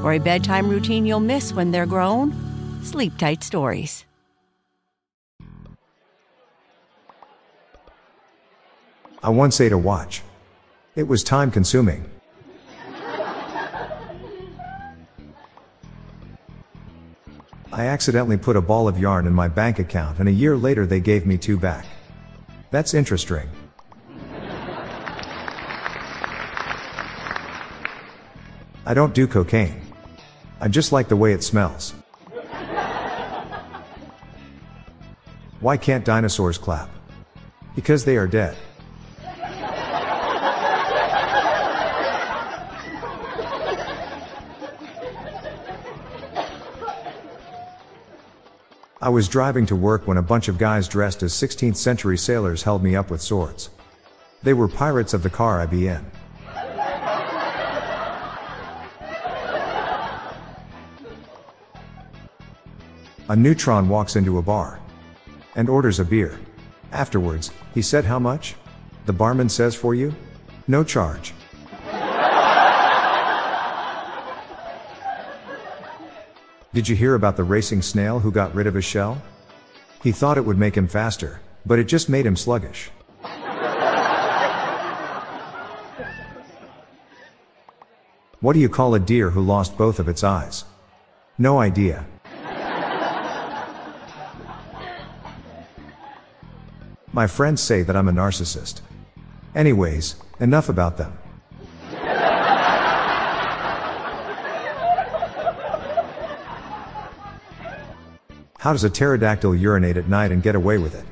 For a bedtime routine you'll miss when they're grown, Sleep Tight Stories. I once ate a watch. It was time consuming. I accidentally put a ball of yarn in my bank account and a year later they gave me two back. That's interesting. I don't do cocaine. I just like the way it smells. Why can't dinosaurs clap? Because they are dead. I was driving to work when a bunch of guys dressed as 16th century sailors held me up with swords. They were pirates of the car I be in. A neutron walks into a bar and orders a beer. Afterwards, he said, How much? The barman says, For you? No charge. Did you hear about the racing snail who got rid of his shell? He thought it would make him faster, but it just made him sluggish. What do you call a deer who lost both of its eyes? No idea. My friends say that I'm a narcissist. Anyways, enough about them. How does a pterodactyl urinate at night and get away with it?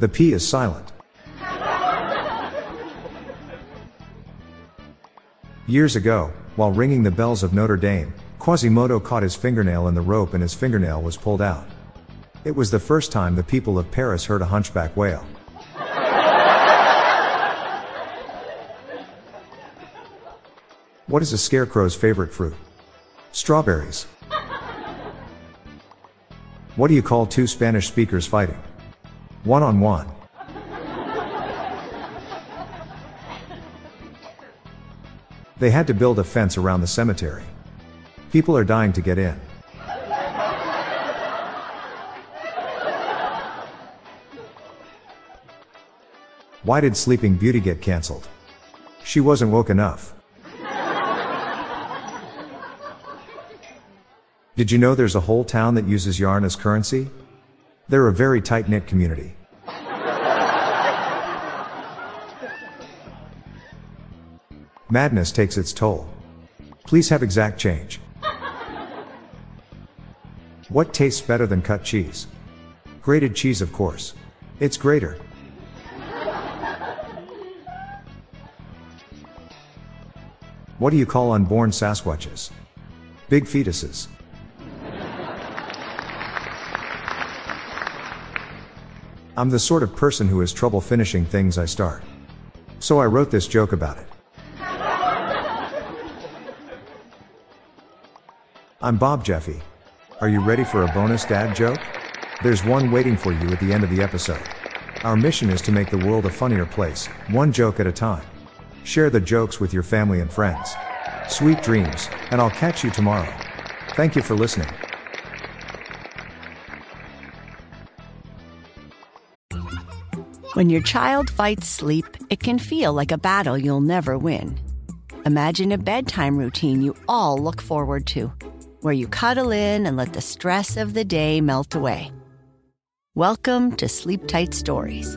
The P is silent. Years ago, while ringing the bells of Notre Dame, Quasimodo caught his fingernail in the rope and his fingernail was pulled out. It was the first time the people of Paris heard a hunchback wail. What is a scarecrow's favorite fruit? Strawberries. What do you call two Spanish speakers fighting? One on one. They had to build a fence around the cemetery. People are dying to get in. Why did Sleeping Beauty get cancelled? She wasn't woke enough. Did you know there's a whole town that uses yarn as currency? They're a very tight knit community. Madness takes its toll. Please have exact change. What tastes better than cut cheese? Grated cheese, of course. It's greater. What do you call unborn Sasquatches? Big fetuses. I'm the sort of person who has trouble finishing things I start. So I wrote this joke about it. I'm Bob Jeffy. Are you ready for a bonus dad joke? There's one waiting for you at the end of the episode. Our mission is to make the world a funnier place, one joke at a time. Share the jokes with your family and friends. Sweet dreams, and I'll catch you tomorrow. Thank you for listening. When your child fights sleep, it can feel like a battle you'll never win. Imagine a bedtime routine you all look forward to, where you cuddle in and let the stress of the day melt away. Welcome to Sleep Tight Stories,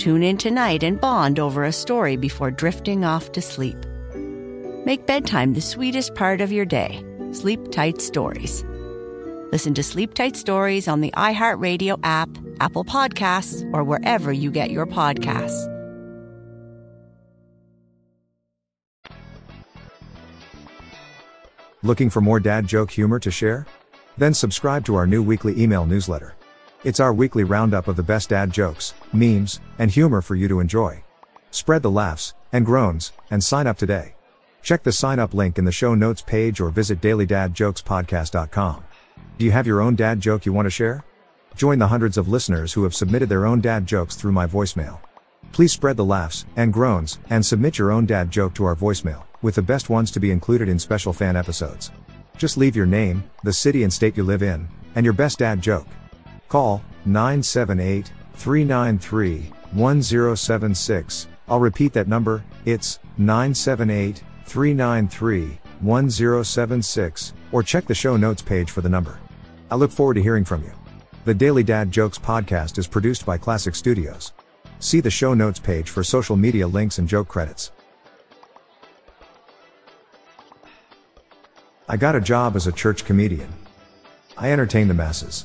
Tune in tonight and bond over a story before drifting off to sleep. Make bedtime the sweetest part of your day. Sleep Tight Stories. Listen to Sleep Tight Stories on the iHeartRadio app, Apple Podcasts, or wherever you get your podcasts. Looking for more dad joke humor to share? Then subscribe to our new weekly email newsletter. It's our weekly roundup of the best dad jokes, memes, and humor for you to enjoy. Spread the laughs and groans and sign up today. Check the sign up link in the show notes page or visit dailydadjokespodcast.com. Do you have your own dad joke you want to share? Join the hundreds of listeners who have submitted their own dad jokes through my voicemail. Please spread the laughs and groans and submit your own dad joke to our voicemail, with the best ones to be included in special fan episodes. Just leave your name, the city and state you live in, and your best dad joke. Call 978 393 1076. I'll repeat that number, it's 978 393 1076, or check the show notes page for the number. I look forward to hearing from you. The Daily Dad Jokes podcast is produced by Classic Studios. See the show notes page for social media links and joke credits. I got a job as a church comedian. I entertain the masses.